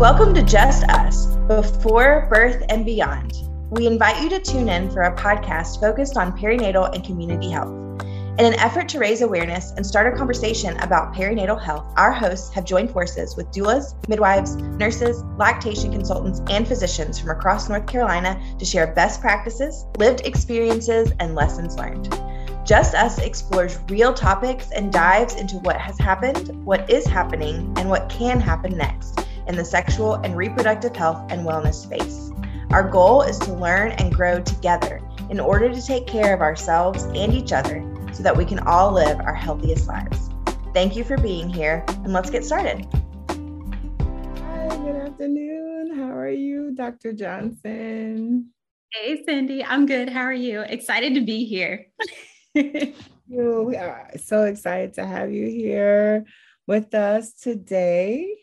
Welcome to Just Us, Before, Birth, and Beyond. We invite you to tune in for a podcast focused on perinatal and community health. In an effort to raise awareness and start a conversation about perinatal health, our hosts have joined forces with doulas, midwives, nurses, lactation consultants, and physicians from across North Carolina to share best practices, lived experiences, and lessons learned. Just Us explores real topics and dives into what has happened, what is happening, and what can happen next in the sexual and reproductive health and wellness space. Our goal is to learn and grow together in order to take care of ourselves and each other so that we can all live our healthiest lives. Thank you for being here, and let's get started. Hi, good afternoon. How are you, Dr. Johnson? Hey, Cindy. I'm good. How are you? Excited to be here. we are so excited to have you here with us today.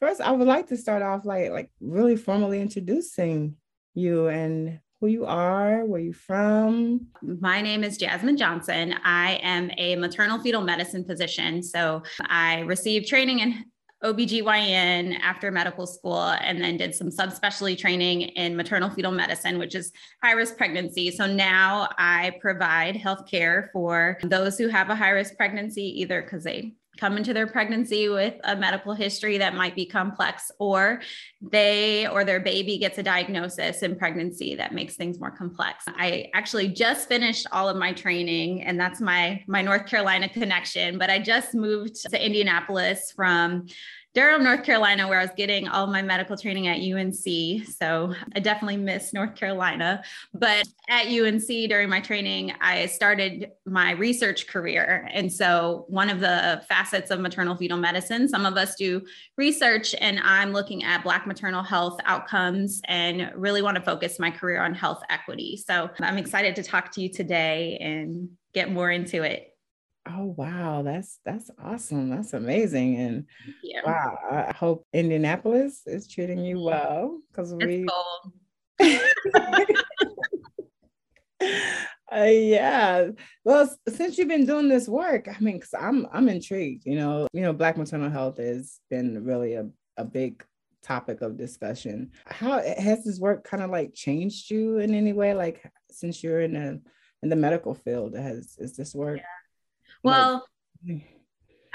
First, I would like to start off like like really formally introducing you and who you are, where you from. My name is Jasmine Johnson. I am a maternal fetal medicine physician. So I received training in OBGYN after medical school and then did some subspecialty training in maternal fetal medicine, which is high risk pregnancy. So now I provide healthcare for those who have a high risk pregnancy, either because they come into their pregnancy with a medical history that might be complex or they or their baby gets a diagnosis in pregnancy that makes things more complex. I actually just finished all of my training and that's my my north carolina connection but i just moved to indianapolis from Durham, North Carolina, where I was getting all my medical training at UNC. So I definitely miss North Carolina. But at UNC during my training, I started my research career. And so one of the facets of maternal fetal medicine, some of us do research, and I'm looking at Black maternal health outcomes and really want to focus my career on health equity. So I'm excited to talk to you today and get more into it. Oh wow, that's that's awesome. That's amazing. And yeah. wow, I hope Indianapolis is treating you well because we uh, yeah. Well, since you've been doing this work, I mean, cause I'm I'm intrigued. You know, you know, Black maternal health has been really a, a big topic of discussion. How has this work kind of like changed you in any way? Like since you're in the in the medical field, has is this work? Yeah well,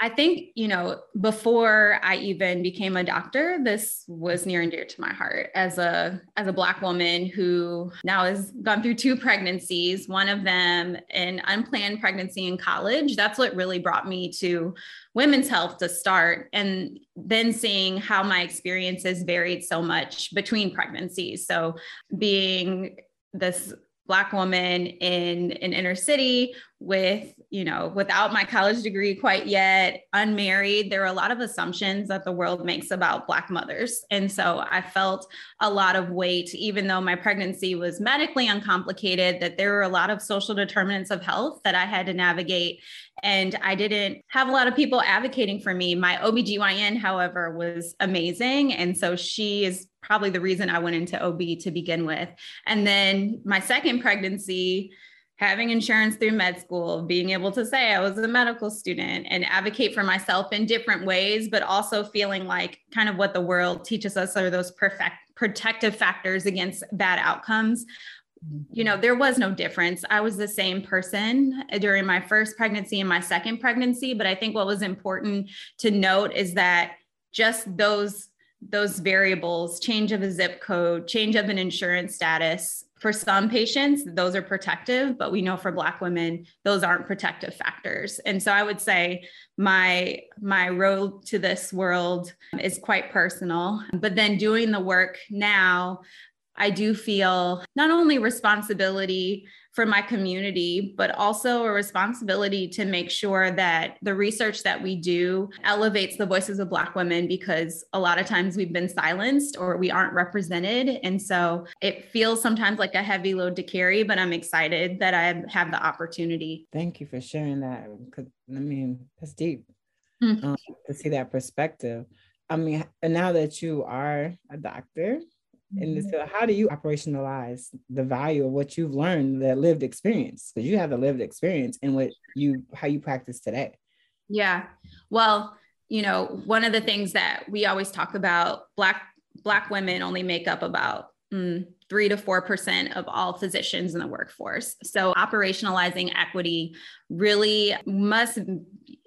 I think, you know, before I even became a doctor, this was near and dear to my heart as a as a black woman who now has gone through two pregnancies, one of them an unplanned pregnancy in college. That's what really brought me to women's health to start and then seeing how my experiences varied so much between pregnancies. So being this black woman in an inner city with you know without my college degree quite yet unmarried. There are a lot of assumptions that the world makes about black mothers. And so i felt a lot of weight even though my pregnancy was medically uncomplicated that there were a lot of social determinants of health that i had to navigate and i didn't have a lot of people advocating for me my obgyn however was amazing and so she is probably the reason I went into OB to begin with. And then my second pregnancy, having insurance through med school, being able to say I was a medical student and advocate for myself in different ways, but also feeling like kind of what the world teaches us are those perfect protective factors against bad outcomes. You know, there was no difference. I was the same person during my first pregnancy and my second pregnancy. But I think what was important to note is that just those those variables change of a zip code change of an insurance status for some patients those are protective but we know for black women those aren't protective factors and so i would say my my road to this world is quite personal but then doing the work now i do feel not only responsibility for my community, but also a responsibility to make sure that the research that we do elevates the voices of Black women because a lot of times we've been silenced or we aren't represented. And so it feels sometimes like a heavy load to carry, but I'm excited that I have the opportunity. Thank you for sharing that. Because I mean, that's deep mm-hmm. um, to see that perspective. I mean, now that you are a doctor, in so, how do you operationalize the value of what you've learned the lived experience? Because you have the lived experience in what you how you practice today. Yeah. Well you know one of the things that we always talk about black Black women only make up about mm, three to four percent of all physicians in the workforce. So operationalizing equity really must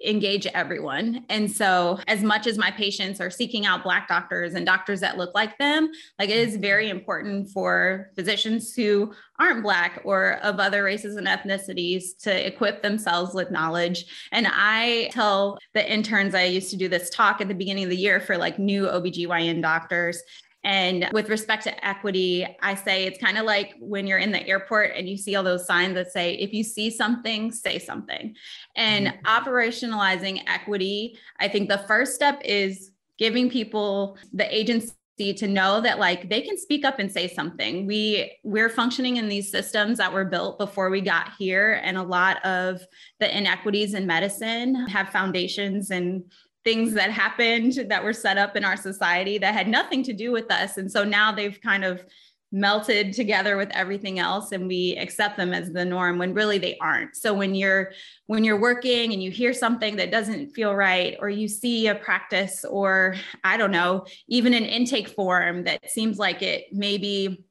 engage everyone. And so, as much as my patients are seeking out Black doctors and doctors that look like them, like it is very important for physicians who aren't Black or of other races and ethnicities to equip themselves with knowledge. And I tell the interns, I used to do this talk at the beginning of the year for like new OBGYN doctors. And with respect to equity, I say it's kind of like when you're in the airport and you see all those signs that say, if you see something, say something. And mm-hmm. operationalizing equity, I think the first step is giving people the agency to know that like they can speak up and say something we we're functioning in these systems that were built before we got here and a lot of the inequities in medicine have foundations and things that happened that were set up in our society that had nothing to do with us. And so now they've kind of melted together with everything else and we accept them as the norm when really they aren't so when you're when you're working and you hear something that doesn't feel right or you see a practice or i don't know even an intake form that seems like it maybe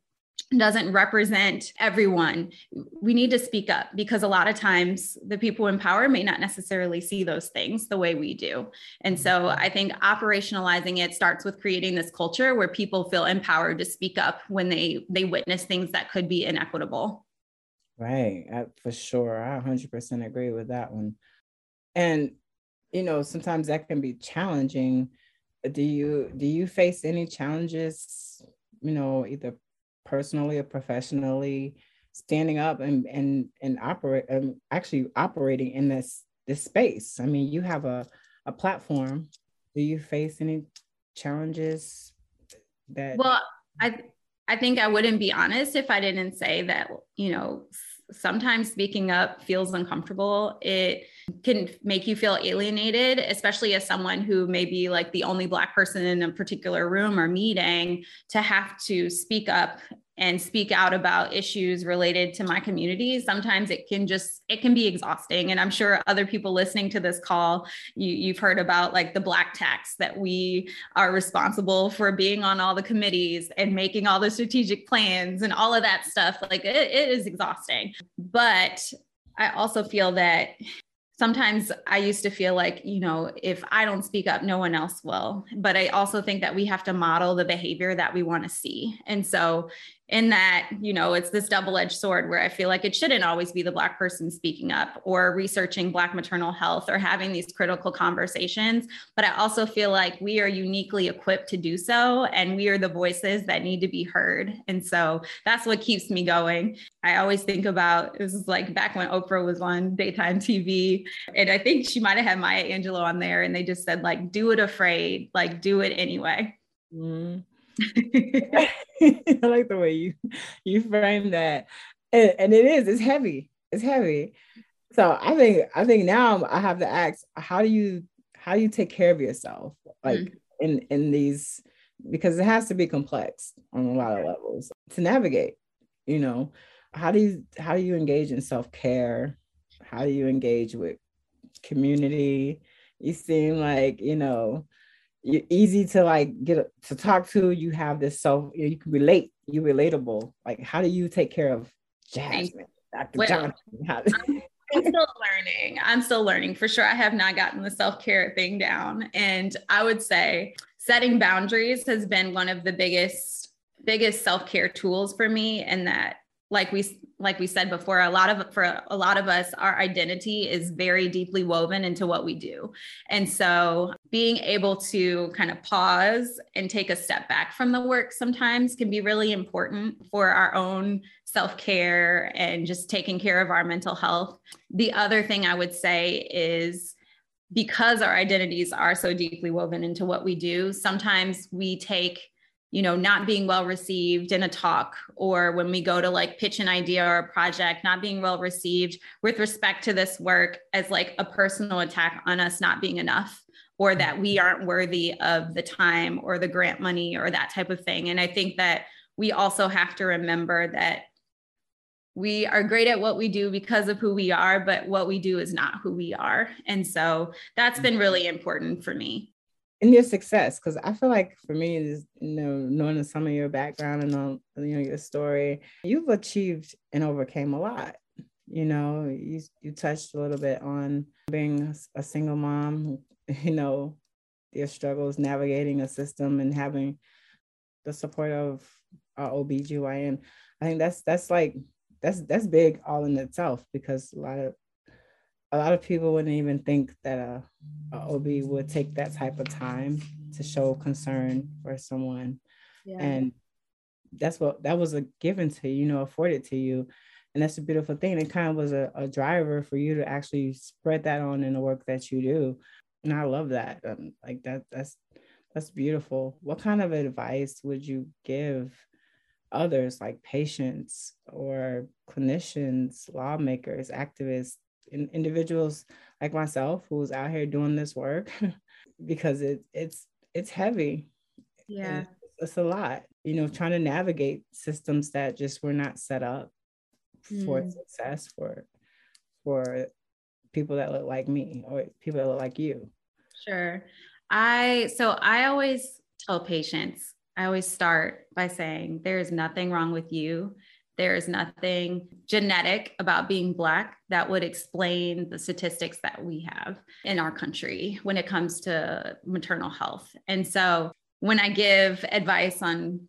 doesn't represent everyone. We need to speak up because a lot of times the people in power may not necessarily see those things the way we do. And so mm-hmm. I think operationalizing it starts with creating this culture where people feel empowered to speak up when they they witness things that could be inequitable. Right, I, for sure. I 100% agree with that one. And you know, sometimes that can be challenging. Do you do you face any challenges, you know, either personally or professionally standing up and and and operate um, actually operating in this this space. I mean you have a a platform. Do you face any challenges that well i i think i wouldn't be honest if i didn't say that you know sometimes speaking up feels uncomfortable. It can make you feel alienated, especially as someone who may be like the only Black person in a particular room or meeting to have to speak up and speak out about issues related to my community sometimes it can just it can be exhausting and i'm sure other people listening to this call you, you've heard about like the black tax that we are responsible for being on all the committees and making all the strategic plans and all of that stuff like it, it is exhausting but i also feel that sometimes I used to feel like, you know, if I don't speak up, no one else will. But I also think that we have to model the behavior that we want to see. And so in that you know it's this double-edged sword where i feel like it shouldn't always be the black person speaking up or researching black maternal health or having these critical conversations but i also feel like we are uniquely equipped to do so and we are the voices that need to be heard. And so that's what keeps me going. I always think about this is like back when oprah was on daytime tv and i think she might have had maya angelou on there and they just said like do it afraid like do it anyway. Mm. I like the way you you frame that, and, and it is. It's heavy. It's heavy. So I think I think now I have to ask: How do you how do you take care of yourself, like mm. in in these? Because it has to be complex on a lot of levels to navigate. You know, how do you how do you engage in self care? How do you engage with community? You seem like you know you're easy to like get to talk to. You have this self, you can relate, you relatable. Like, how do you take care of Jasmine, Dr. Well, Johnson? I'm still learning. I'm still learning for sure. I have not gotten the self care thing down. And I would say setting boundaries has been one of the biggest, biggest self care tools for me. And that like we like we said before a lot of for a lot of us our identity is very deeply woven into what we do. And so being able to kind of pause and take a step back from the work sometimes can be really important for our own self-care and just taking care of our mental health. The other thing i would say is because our identities are so deeply woven into what we do sometimes we take you know not being well received in a talk or when we go to like pitch an idea or a project not being well received with respect to this work as like a personal attack on us not being enough or that we aren't worthy of the time or the grant money or that type of thing. And i think that we also have to remember that we are great at what we do because of who we are but what we do is not who we are. And so that's been really important for me in your success because i feel like for me is you know knowing some of your background and all, you know your story you've achieved and overcame a lot you know you, you touched a little bit on being a single mom you know your struggles navigating a system and having the support of our OBGYN. I think that's that's like that's that's big all in itself because a lot of a lot of people wouldn't even think that a, a OB would take that type of time to show concern for someone. Yeah. And that's what that was a given to you, you know, afforded to you. And that's a beautiful thing. It kind of was a, a driver for you to actually spread that on in the work that you do. And I love that. Um, like that, that's that's beautiful. What kind of advice would you give others, like patients or clinicians, lawmakers, activists, in, individuals like myself who's out here doing this work? because it, it's it's heavy. Yeah, it's, it's, a lot. You know, trying to navigate systems that just were not set up mm. for success for for people that look like me or people that look like you. Sure. I so I always tell patients, I always start by saying there is nothing wrong with you. There is nothing genetic about being Black that would explain the statistics that we have in our country when it comes to maternal health. And so when I give advice on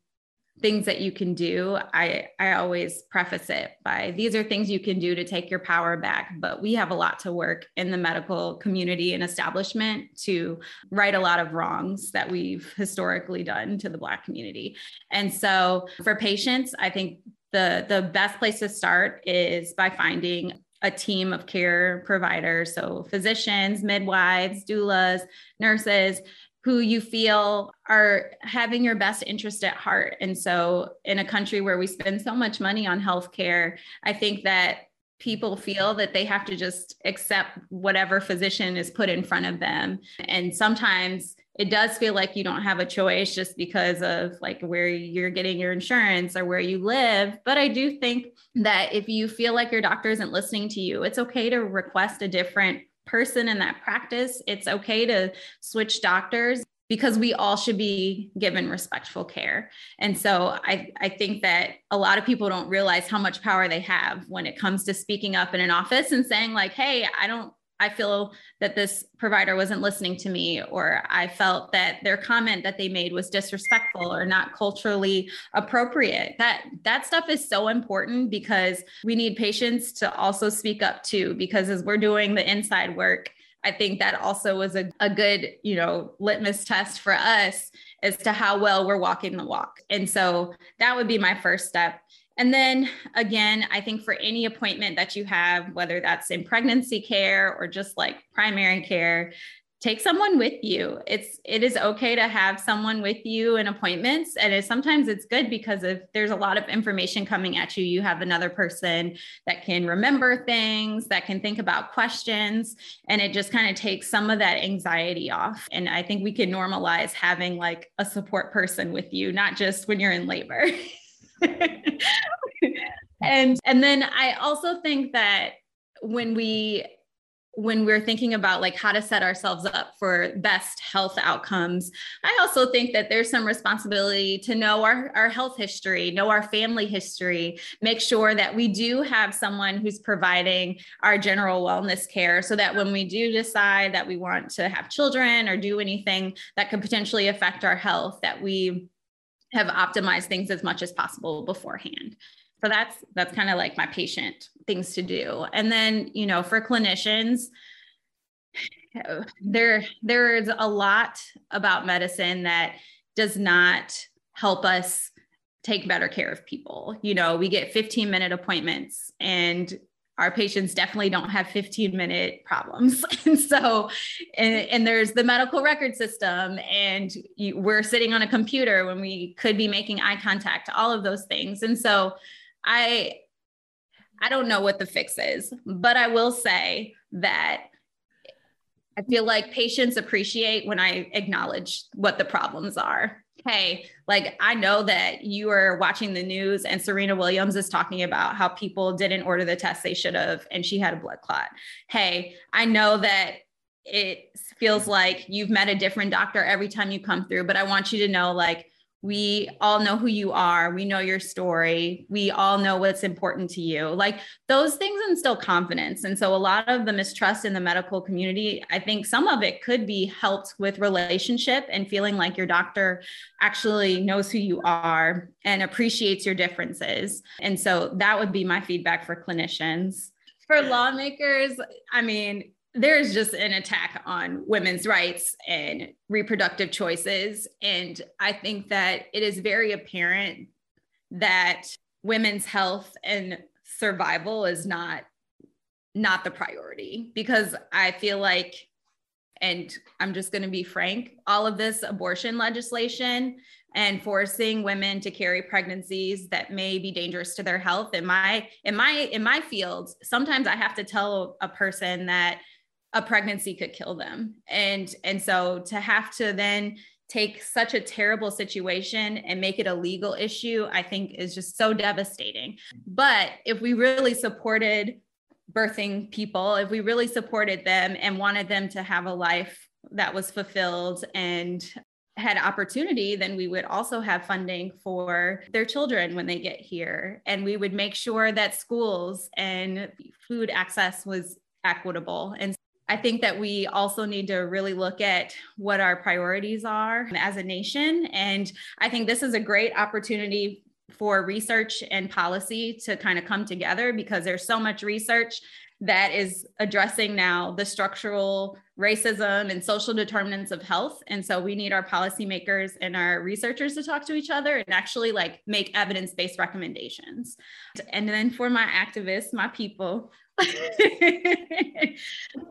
things that you can do i i always preface it by these are things you can do to take your power back but we have a lot to work in the medical community and establishment to right a lot of wrongs that we've historically done to the black community and so for patients i think the the best place to start is by finding a team of care providers so physicians midwives doulas nurses who you feel are having your best interest at heart. And so, in a country where we spend so much money on healthcare, I think that people feel that they have to just accept whatever physician is put in front of them. And sometimes it does feel like you don't have a choice just because of like where you're getting your insurance or where you live. But I do think that if you feel like your doctor isn't listening to you, it's okay to request a different person in that practice, it's okay to switch doctors because we all should be given respectful care. And so I, I think that a lot of people don't realize how much power they have when it comes to speaking up in an office and saying, like, hey, I don't I feel that this provider wasn't listening to me, or I felt that their comment that they made was disrespectful or not culturally appropriate. That that stuff is so important because we need patients to also speak up too. Because as we're doing the inside work, I think that also was a, a good, you know, litmus test for us as to how well we're walking the walk. And so that would be my first step and then again, I think for any appointment that you have, whether that's in pregnancy care or just like primary care, take someone with you. It's it is okay to have someone with you in appointments, and it, sometimes it's good because if there's a lot of information coming at you, you have another person that can remember things, that can think about questions, and it just kind of takes some of that anxiety off. And I think we can normalize having like a support person with you, not just when you're in labor. and and then I also think that when we when we're thinking about like how to set ourselves up for best health outcomes i also think that there's some responsibility to know our, our health history know our family history make sure that we do have someone who's providing our general wellness care so that when we do decide that we want to have children or do anything that could potentially affect our health that we have optimized things as much as possible beforehand. So that's that's kind of like my patient things to do. And then you know for clinicians there there is a lot about medicine that does not help us take better care of people. You know we get 15 minute appointments and our patients definitely don't have 15 minute problems. And so, and, and there's the medical record system, and you, we're sitting on a computer when we could be making eye contact, all of those things. And so, I, I don't know what the fix is, but I will say that I feel like patients appreciate when I acknowledge what the problems are hey, like I know that you are watching the news and Serena Williams is talking about how people didn't order the test they should have and she had a blood clot. Hey, I know that it feels like you've met a different doctor every time you come through. But I want you to know, like, we all know who you are. We know your story. We all know what's important to you. Like those things instill confidence. And so a lot of the mistrust in the medical community, I think some of it could be helped with relationship and feeling like your doctor actually knows who you are and appreciates your differences. And so that would be my feedback for clinicians. For lawmakers, I mean, there's just an attack on women's rights and reproductive choices. And I think that it is very apparent that women's health and survival is not not the priority because I feel like and I'm just going to be frank, all of this abortion legislation and forcing women to carry pregnancies that may be dangerous to their health in my in my in my field sometimes i have to tell a person that a pregnancy could kill them and and so to have to then take such a terrible situation and make it a legal issue i think is just so devastating but if we really supported birthing people if we really supported them and wanted them to have a life that was fulfilled and had opportunity, then we would also have funding for their children when they get here. And we would make sure that schools and food access was equitable. And I think that we also need to really look at what our priorities are as a nation. And I think this is a great opportunity for research and policy to kind of come together because there's so much research that is addressing now the structural racism and social determinants of health. And so we need our policymakers and our researchers to talk to each other and actually like make evidence-based recommendations. And then for my activists, my people,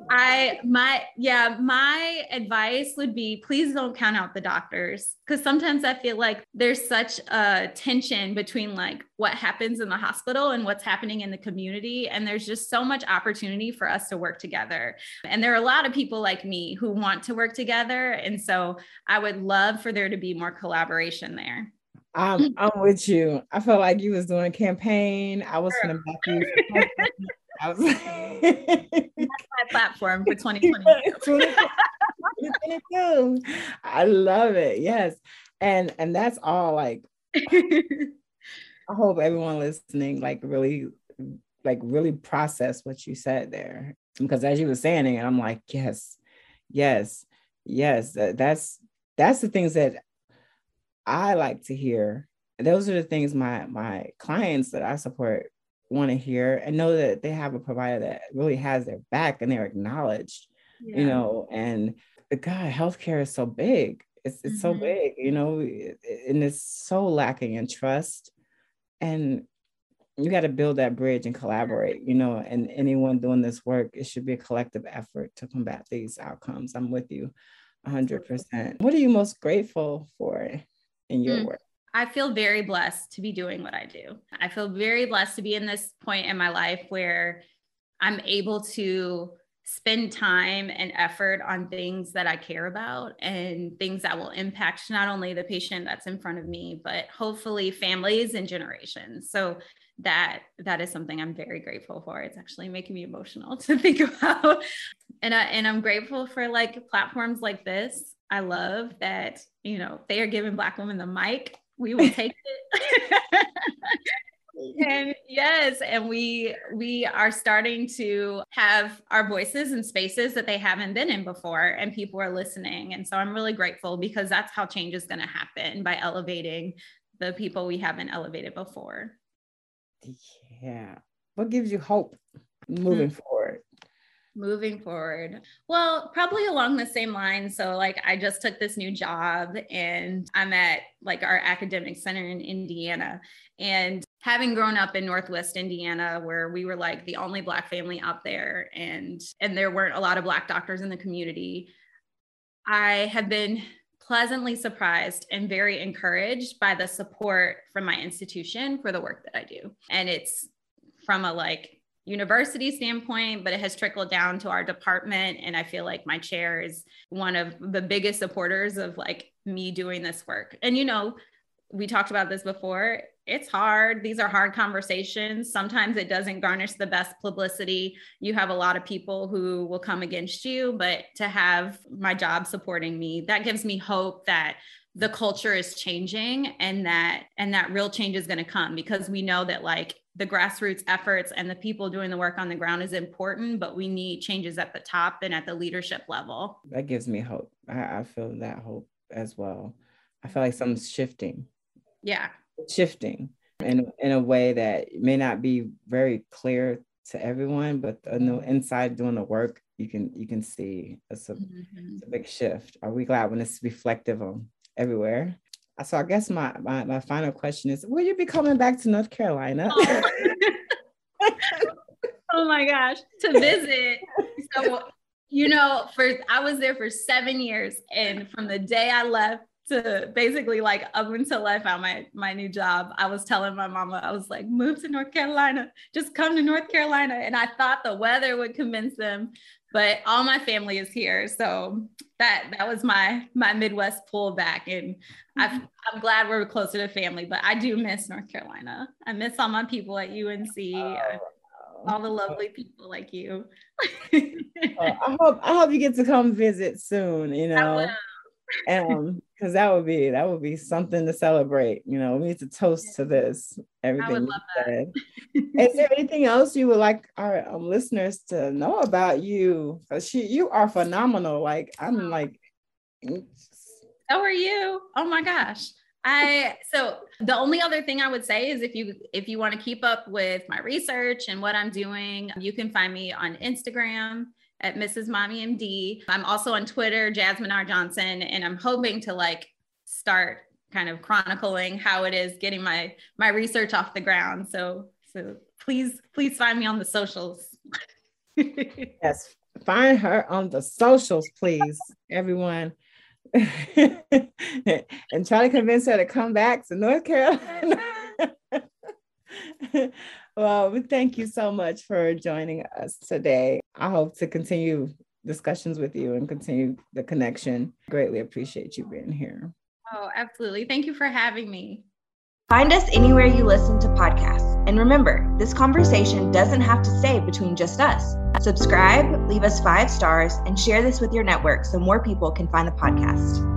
I my yeah, my advice would be please don't count out the doctors because sometimes I feel like there's such a tension between like what happens in the hospital and what's happening in the community and there's just so much opportunity for us to work together. And there are a lot of people like me who want to work together and so I would love for there to be more collaboration there. I'm, I'm with you. I felt like you was doing a campaign. I was gonna back you. That's my platform for 2022. I love it. Yes. And and that's all like I hope everyone listening like really like really process what you said there. Because as you were saying it, I'm like, yes, yes, yes. That's that's the things that I like to hear. Those are the things my my clients that I support want to hear and know that they have a provider that really has their back and they're acknowledged, yeah. you know, and the God, healthcare is so big. It's, it's mm-hmm. so big, you know, and it's so lacking in trust. And you got to build that bridge and collaborate, you know, and anyone doing this work, it should be a collective effort to combat these outcomes. I'm with you 100%. What are you most grateful for in your mm. work? I feel very blessed to be doing what I do. I feel very blessed to be in this point in my life where I'm able to spend time and effort on things that I care about and things that will impact not only the patient that's in front of me, but hopefully families and generations. So that that is something I'm very grateful for. It's actually making me emotional to think about. And I, and I'm grateful for like platforms like this. I love that, you know, they are giving black women the mic we will take it. and yes and we we are starting to have our voices in spaces that they haven't been in before and people are listening and so i'm really grateful because that's how change is going to happen by elevating the people we haven't elevated before yeah what gives you hope moving mm-hmm. forward moving forward. Well probably along the same lines so like i just took this new job and i'm at like our academic center in indiana. And having grown up in northwest indiana where we were like the only black family out there and and there weren't a lot of black doctors in the community i have been pleasantly surprised and very encouraged by the support from my institution for the work that i do. And it's from a like university standpoint, but it has trickled down to our department. And I feel like my chair is one of the biggest supporters of like me doing this work. And, you know, we talked about this before. It's hard. These are hard conversations. Sometimes it doesn't garnish the best publicity. You have a lot of people who will come against you, but to have my job supporting me, that gives me hope that the culture is changing and that and that real change is going to come because we know that like the grassroots efforts and the people doing the work on the ground is important but we need changes at the top and at the leadership level. That gives me hope. I, I feel that hope as well. I feel like something's shifting. Yeah. Shifting in, in a way that may not be very clear to everyone but on the inside doing the work you can you can see it's a, mm-hmm. it's a big shift. Are we glad when it's reflective on everywhere. Uh, so I guess my, my, my final question is, will you be coming back to North Carolina? Oh, oh my gosh, to visit. So, you know, for I was there for seven years, and from the day I left to basically like up until I found my my new job, I was telling my mama, I was like, move to North Carolina, just come to North Carolina. And I thought the weather would convince them, but all my family is here. So that that was my my Midwest pullback. And i am mm-hmm. glad we're closer to family, but I do miss North Carolina. I miss all my people at UNC. Oh, all the lovely people like you. oh, I hope I hope you get to come visit soon, you know um because that would be that would be something to celebrate you know we need to toast to this everything is there anything else you would like our um, listeners to know about you? Because she you are phenomenal like i'm oh. like how are you? Oh my gosh. I so the only other thing I would say is if you if you want to keep up with my research and what I'm doing, you can find me on Instagram at Mrs. Mommy MD. I'm also on Twitter, Jasmine R. Johnson, and I'm hoping to like start kind of chronicling how it is getting my my research off the ground. So so please please find me on the socials. yes, find her on the socials, please, everyone. and try to convince her to come back to North Carolina. Well, we thank you so much for joining us today. I hope to continue discussions with you and continue the connection. Greatly appreciate you being here. Oh, absolutely. Thank you for having me. Find us anywhere you listen to podcasts. And remember, this conversation doesn't have to stay between just us. Subscribe, leave us five stars, and share this with your network so more people can find the podcast.